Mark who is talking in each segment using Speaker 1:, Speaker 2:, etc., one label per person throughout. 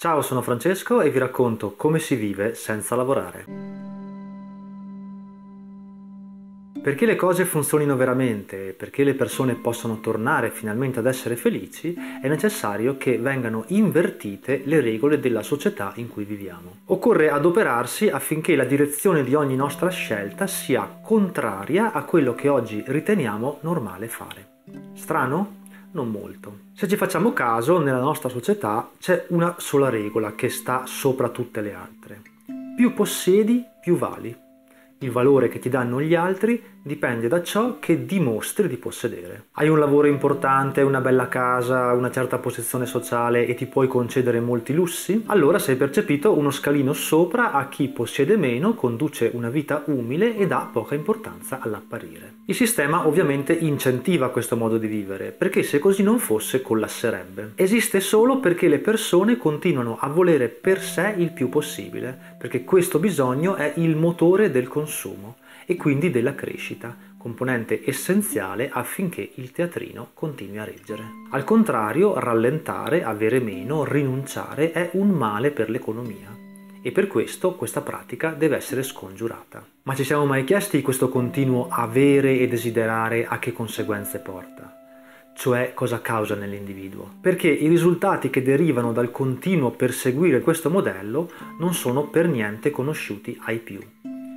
Speaker 1: Ciao, sono Francesco e vi racconto come si vive senza lavorare. Perché le cose funzionino veramente, perché le persone possano tornare finalmente ad essere felici, è necessario che vengano invertite le regole della società in cui viviamo. Occorre adoperarsi affinché la direzione di ogni nostra scelta sia contraria a quello che oggi riteniamo normale fare. Strano? Non molto. Se ci facciamo caso, nella nostra società c'è una sola regola che sta sopra tutte le altre. Più possiedi, più vali. Il valore che ti danno gli altri dipende da ciò che dimostri di possedere. Hai un lavoro importante, una bella casa, una certa posizione sociale e ti puoi concedere molti lussi? Allora sei percepito uno scalino sopra a chi possiede meno, conduce una vita umile e dà poca importanza all'apparire. Il sistema ovviamente incentiva questo modo di vivere, perché se così non fosse collasserebbe. Esiste solo perché le persone continuano a volere per sé il più possibile, perché questo bisogno è il motore del consumo e quindi della crescita, componente essenziale affinché il teatrino continui a reggere. Al contrario, rallentare, avere meno, rinunciare è un male per l'economia e per questo questa pratica deve essere scongiurata. Ma ci siamo mai chiesti questo continuo avere e desiderare a che conseguenze porta? Cioè cosa causa nell'individuo? Perché i risultati che derivano dal continuo perseguire questo modello non sono per niente conosciuti ai più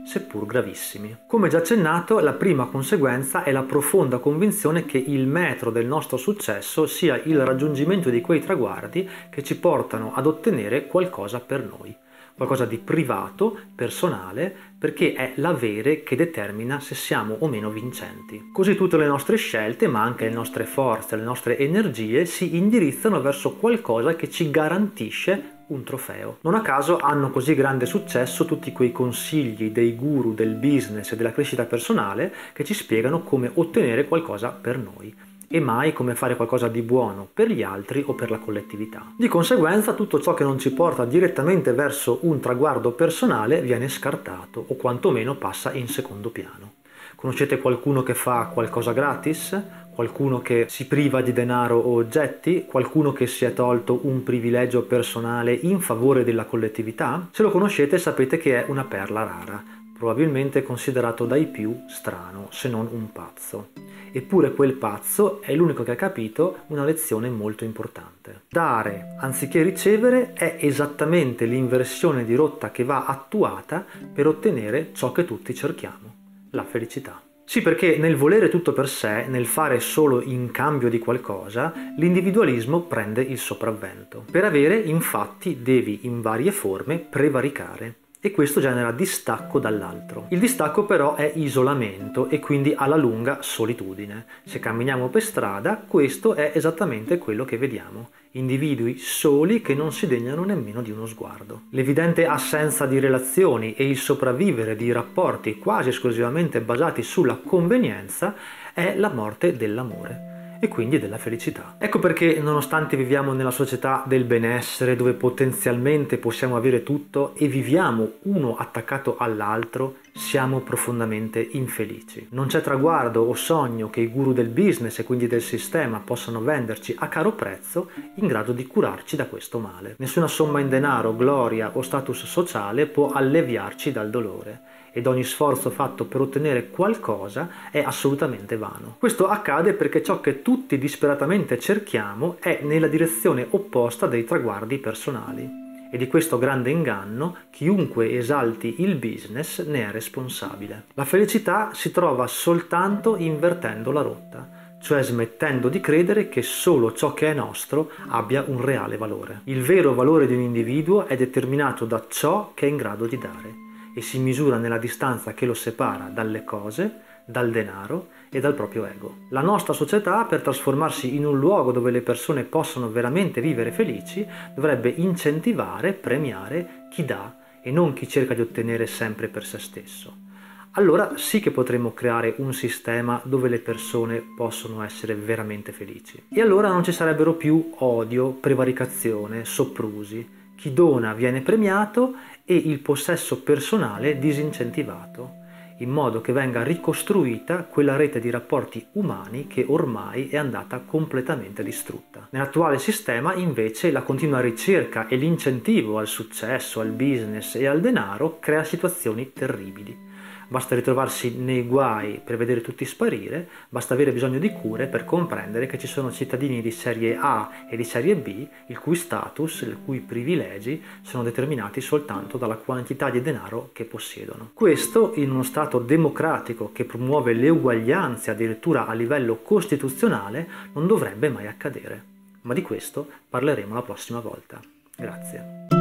Speaker 1: seppur gravissimi. Come già accennato, la prima conseguenza è la profonda convinzione che il metro del nostro successo sia il raggiungimento di quei traguardi che ci portano ad ottenere qualcosa per noi, qualcosa di privato, personale, perché è l'avere che determina se siamo o meno vincenti. Così tutte le nostre scelte, ma anche le nostre forze, le nostre energie si indirizzano verso qualcosa che ci garantisce un trofeo. Non a caso hanno così grande successo tutti quei consigli dei guru del business e della crescita personale che ci spiegano come ottenere qualcosa per noi e mai come fare qualcosa di buono per gli altri o per la collettività. Di conseguenza tutto ciò che non ci porta direttamente verso un traguardo personale viene scartato o quantomeno passa in secondo piano. Conoscete qualcuno che fa qualcosa gratis? qualcuno che si priva di denaro o oggetti, qualcuno che si è tolto un privilegio personale in favore della collettività? Se lo conoscete sapete che è una perla rara, probabilmente considerato dai più strano, se non un pazzo. Eppure quel pazzo è l'unico che ha capito una lezione molto importante. Dare anziché ricevere è esattamente l'inversione di rotta che va attuata per ottenere ciò che tutti cerchiamo, la felicità. Sì, perché nel volere tutto per sé, nel fare solo in cambio di qualcosa, l'individualismo prende il sopravvento. Per avere, infatti, devi in varie forme prevaricare e questo genera distacco dall'altro. Il distacco però è isolamento e quindi alla lunga solitudine. Se camminiamo per strada, questo è esattamente quello che vediamo. Individui soli che non si degnano nemmeno di uno sguardo. L'evidente assenza di relazioni e il sopravvivere di rapporti quasi esclusivamente basati sulla convenienza è la morte dell'amore e quindi della felicità. Ecco perché nonostante viviamo nella società del benessere dove potenzialmente possiamo avere tutto e viviamo uno attaccato all'altro, siamo profondamente infelici. Non c'è traguardo o sogno che i guru del business e quindi del sistema possano venderci a caro prezzo in grado di curarci da questo male. Nessuna somma in denaro, gloria o status sociale può alleviarci dal dolore ed ogni sforzo fatto per ottenere qualcosa è assolutamente vano. Questo accade perché ciò che tutti disperatamente cerchiamo è nella direzione opposta dei traguardi personali. E di questo grande inganno chiunque esalti il business ne è responsabile. La felicità si trova soltanto invertendo la rotta, cioè smettendo di credere che solo ciò che è nostro abbia un reale valore. Il vero valore di un individuo è determinato da ciò che è in grado di dare e si misura nella distanza che lo separa dalle cose, dal denaro e dal proprio ego. La nostra società, per trasformarsi in un luogo dove le persone possono veramente vivere felici, dovrebbe incentivare, premiare chi dà e non chi cerca di ottenere sempre per se stesso. Allora sì che potremmo creare un sistema dove le persone possono essere veramente felici. E allora non ci sarebbero più odio, prevaricazione, soprusi. Chi dona viene premiato e il possesso personale disincentivato. in modo che venga ricostruita quella rete di rapporti umani che ormai è andata completamente distrutta. Nell'attuale sistema invece la continua ricerca e l'incentivo al successo, al business e al denaro crea situazioni terribili. Basta ritrovarsi nei guai per vedere tutti sparire, basta avere bisogno di cure per comprendere che ci sono cittadini di serie A e di serie B il cui status, i cui privilegi sono determinati soltanto dalla quantità di denaro che possiedono. Questo in uno Stato democratico che promuove le uguaglianze addirittura a livello costituzionale non dovrebbe mai accadere. Ma di questo parleremo la prossima volta. Grazie.